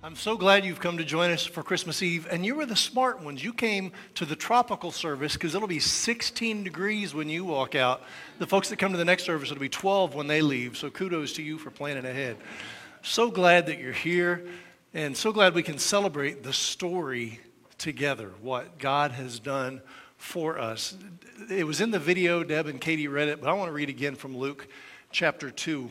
I'm so glad you've come to join us for Christmas Eve. And you were the smart ones. You came to the tropical service because it'll be 16 degrees when you walk out. The folks that come to the next service, it'll be 12 when they leave. So kudos to you for planning ahead. So glad that you're here and so glad we can celebrate the story together, what God has done for us. It was in the video, Deb and Katie read it, but I want to read again from Luke chapter 2.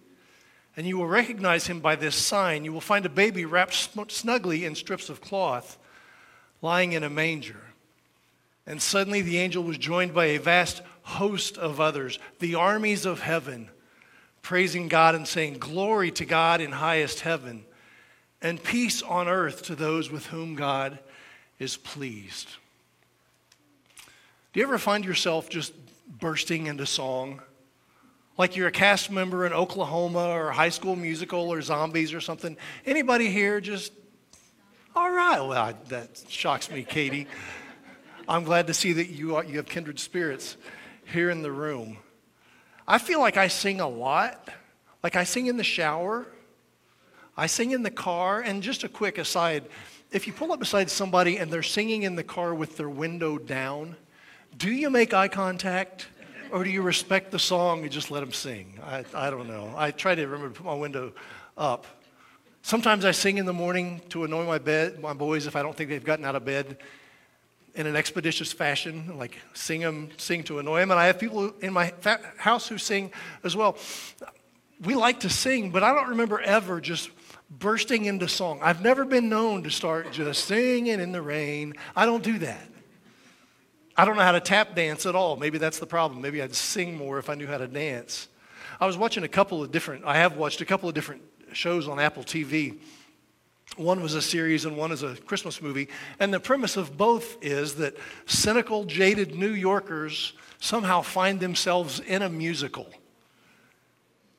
and you will recognize him by this sign. You will find a baby wrapped snugly in strips of cloth, lying in a manger. And suddenly the angel was joined by a vast host of others, the armies of heaven, praising God and saying, Glory to God in highest heaven, and peace on earth to those with whom God is pleased. Do you ever find yourself just bursting into song? Like you're a cast member in Oklahoma or High School Musical or Zombies or something. Anybody here just, all right. Well, I, that shocks me, Katie. I'm glad to see that you, are, you have kindred spirits here in the room. I feel like I sing a lot. Like I sing in the shower, I sing in the car. And just a quick aside if you pull up beside somebody and they're singing in the car with their window down, do you make eye contact? Or do you respect the song and just let them sing? I, I don't know. I try to remember to put my window up. Sometimes I sing in the morning to annoy my bed, my boys if I don't think they've gotten out of bed in an expeditious fashion, like sing them, sing to annoy them. And I have people in my house who sing as well. We like to sing, but I don't remember ever just bursting into song. I've never been known to start just singing in the rain. I don't do that. I don't know how to tap dance at all. Maybe that's the problem. Maybe I'd sing more if I knew how to dance. I was watching a couple of different, I have watched a couple of different shows on Apple TV. One was a series and one is a Christmas movie. And the premise of both is that cynical, jaded New Yorkers somehow find themselves in a musical.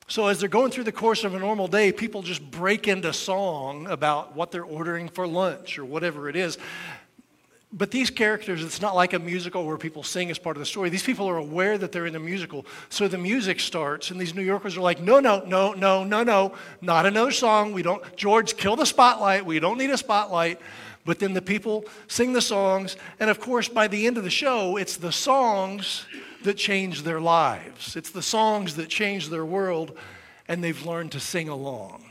So, as they're going through the course of a normal day, people just break into song about what they're ordering for lunch or whatever it is. But these characters, it's not like a musical where people sing as part of the story. These people are aware that they're in a musical. So the music starts, and these New Yorkers are like, no, no, no, no, no, no, not another song. We don't, George, kill the spotlight. We don't need a spotlight. But then the people sing the songs. And of course, by the end of the show, it's the songs that change their lives, it's the songs that change their world, and they've learned to sing along.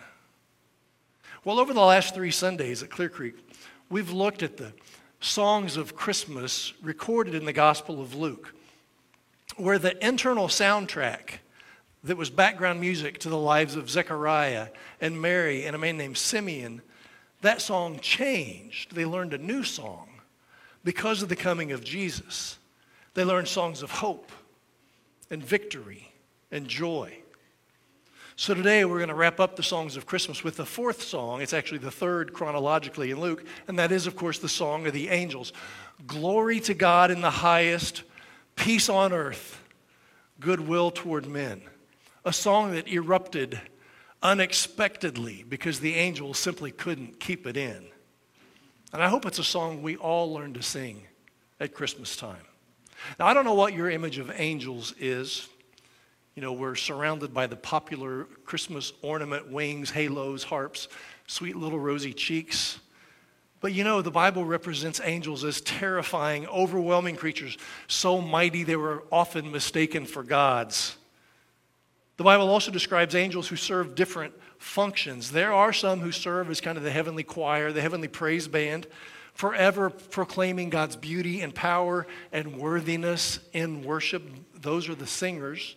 Well, over the last three Sundays at Clear Creek, we've looked at the songs of Christmas recorded in the Gospel of Luke, where the internal soundtrack that was background music to the lives of Zechariah and Mary and a man named Simeon, that song changed. They learned a new song because of the coming of Jesus. They learned songs of hope and victory and joy. So today we're going to wrap up the songs of Christmas with the fourth song. It's actually the third chronologically in Luke, and that is, of course, the song of the angels. Glory to God in the highest, peace on earth, goodwill toward men. A song that erupted unexpectedly because the angels simply couldn't keep it in. And I hope it's a song we all learn to sing at Christmas time. Now, I don't know what your image of angels is. You know, we're surrounded by the popular Christmas ornament wings, halos, harps, sweet little rosy cheeks. But you know, the Bible represents angels as terrifying, overwhelming creatures, so mighty they were often mistaken for gods. The Bible also describes angels who serve different functions. There are some who serve as kind of the heavenly choir, the heavenly praise band, forever proclaiming God's beauty and power and worthiness in worship. Those are the singers.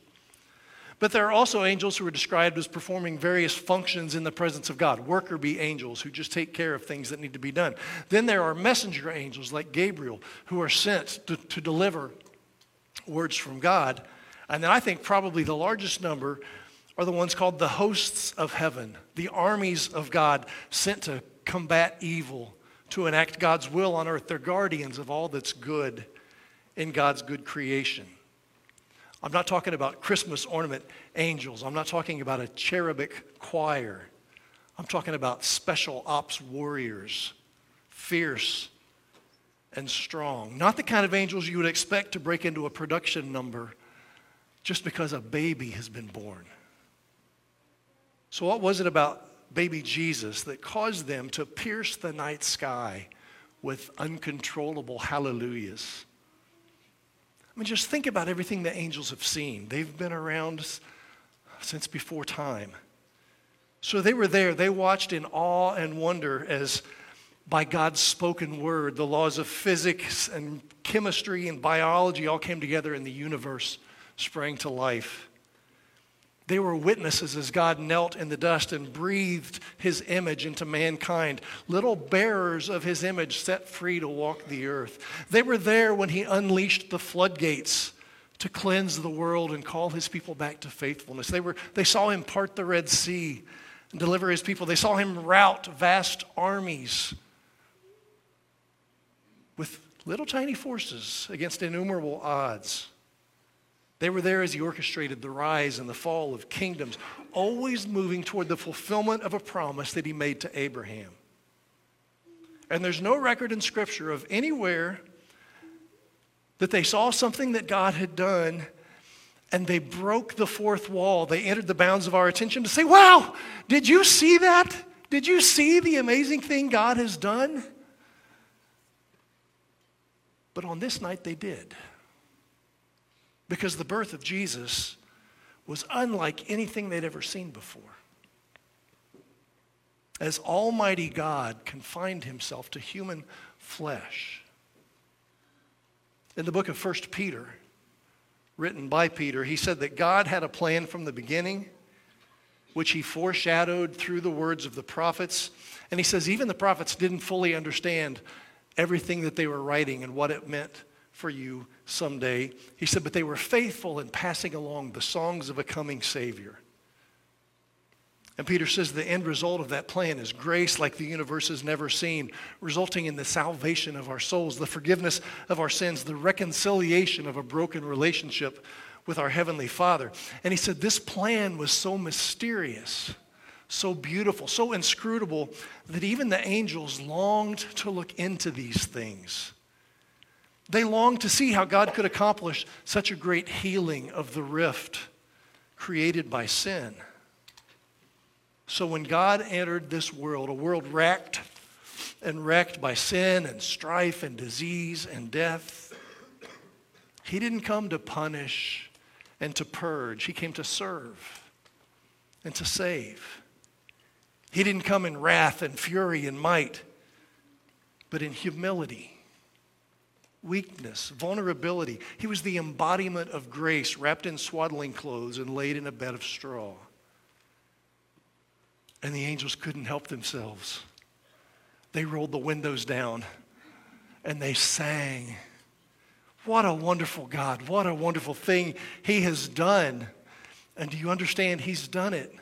But there are also angels who are described as performing various functions in the presence of God, worker bee angels who just take care of things that need to be done. Then there are messenger angels like Gabriel who are sent to, to deliver words from God. And then I think probably the largest number are the ones called the hosts of heaven, the armies of God sent to combat evil, to enact God's will on earth. They're guardians of all that's good in God's good creation. I'm not talking about Christmas ornament angels. I'm not talking about a cherubic choir. I'm talking about special ops warriors, fierce and strong. Not the kind of angels you would expect to break into a production number just because a baby has been born. So, what was it about baby Jesus that caused them to pierce the night sky with uncontrollable hallelujahs? I mean, just think about everything the angels have seen. They've been around since before time. So they were there. They watched in awe and wonder as, by God's spoken word, the laws of physics and chemistry and biology all came together and the universe sprang to life. They were witnesses as God knelt in the dust and breathed his image into mankind, little bearers of his image set free to walk the earth. They were there when he unleashed the floodgates to cleanse the world and call his people back to faithfulness. They, were, they saw him part the Red Sea and deliver his people. They saw him rout vast armies with little tiny forces against innumerable odds. They were there as he orchestrated the rise and the fall of kingdoms, always moving toward the fulfillment of a promise that he made to Abraham. And there's no record in Scripture of anywhere that they saw something that God had done and they broke the fourth wall. They entered the bounds of our attention to say, Wow, did you see that? Did you see the amazing thing God has done? But on this night they did. Because the birth of Jesus was unlike anything they'd ever seen before. As Almighty God confined himself to human flesh. In the book of 1 Peter, written by Peter, he said that God had a plan from the beginning, which he foreshadowed through the words of the prophets. And he says even the prophets didn't fully understand everything that they were writing and what it meant for you someday. He said, but they were faithful in passing along the songs of a coming Savior. And Peter says the end result of that plan is grace like the universe has never seen, resulting in the salvation of our souls, the forgiveness of our sins, the reconciliation of a broken relationship with our Heavenly Father. And he said this plan was so mysterious, so beautiful, so inscrutable that even the angels longed to look into these things. They longed to see how God could accomplish such a great healing of the rift created by sin. So when God entered this world, a world wrecked and wrecked by sin and strife and disease and death, he didn't come to punish and to purge. He came to serve and to save. He didn't come in wrath and fury and might, but in humility, weakness, vulnerability. He was the embodiment of grace wrapped in swaddling clothes and laid in a bed of straw. And the angels couldn't help themselves. They rolled the windows down and they sang. What a wonderful God. What a wonderful thing He has done. And do you understand? He's done it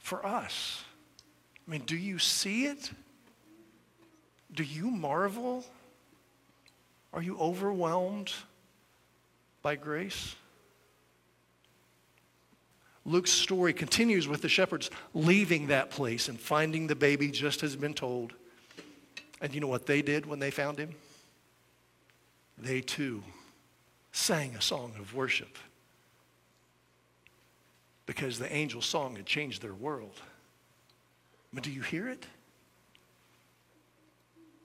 for us. I mean, do you see it? Do you marvel? Are you overwhelmed by grace? Luke's story continues with the shepherds leaving that place and finding the baby just as been told. And you know what they did when they found him? They too sang a song of worship because the angel's song had changed their world. But do you hear it?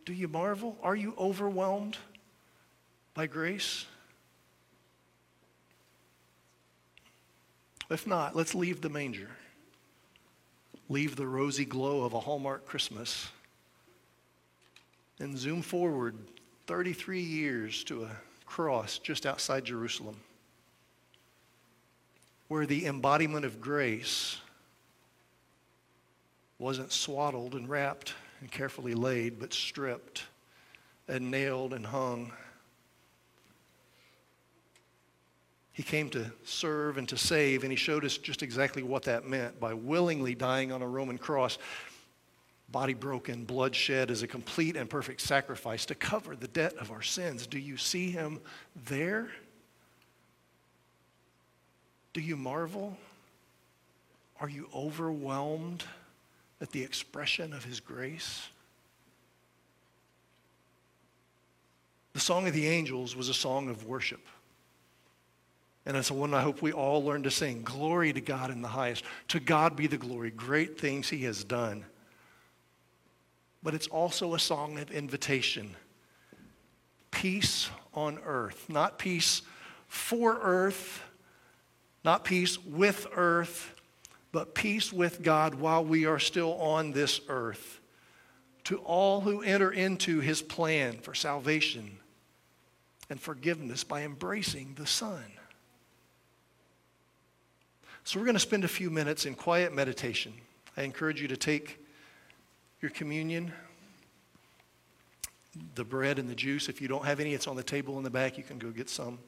Do you marvel? Are you overwhelmed by grace? If not, let's leave the manger. Leave the rosy glow of a Hallmark Christmas and zoom forward 33 years to a cross just outside Jerusalem where the embodiment of grace wasn't swaddled and wrapped and carefully laid, but stripped and nailed and hung He came to serve and to save, and he showed us just exactly what that meant by willingly dying on a Roman cross. body broken, blood shed as a complete and perfect sacrifice to cover the debt of our sins. Do you see him there? Do you marvel? Are you overwhelmed at the expression of his grace? The Song of the Angels was a song of worship. And it's one I hope we all learn to sing. Glory to God in the highest. To God be the glory. Great things he has done. But it's also a song of invitation. Peace on earth. Not peace for earth, not peace with earth, but peace with God while we are still on this earth. To all who enter into his plan for salvation and forgiveness by embracing the Son. So, we're going to spend a few minutes in quiet meditation. I encourage you to take your communion, the bread and the juice. If you don't have any, it's on the table in the back. You can go get some.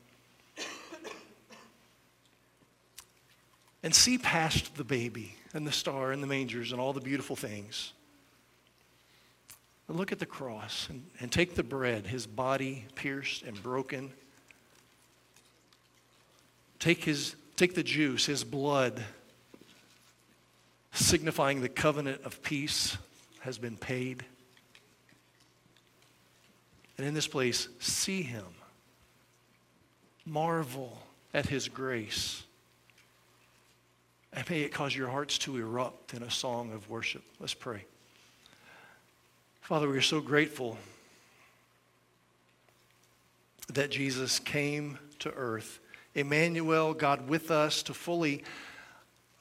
And see past the baby and the star and the mangers and all the beautiful things. And look at the cross and, and take the bread, his body pierced and broken. Take, his, take the juice, his blood, signifying the covenant of peace has been paid. And in this place, see him. Marvel at his grace. And may it cause your hearts to erupt in a song of worship. Let's pray. Father, we are so grateful that Jesus came to earth. Emmanuel, God with us, to fully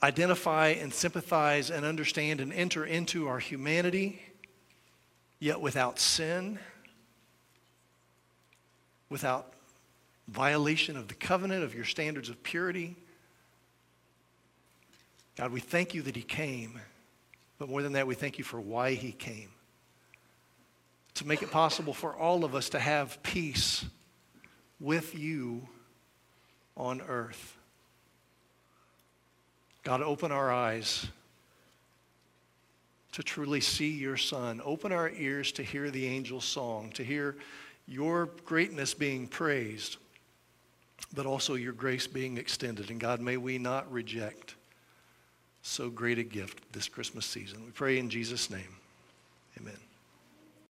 identify and sympathize and understand and enter into our humanity, yet without sin, without violation of the covenant, of your standards of purity. God, we thank you that he came, but more than that, we thank you for why he came. To make it possible for all of us to have peace with you on earth. God, open our eyes to truly see your Son. Open our ears to hear the angel's song, to hear your greatness being praised, but also your grace being extended. And God, may we not reject so great a gift this Christmas season. We pray in Jesus' name. Amen.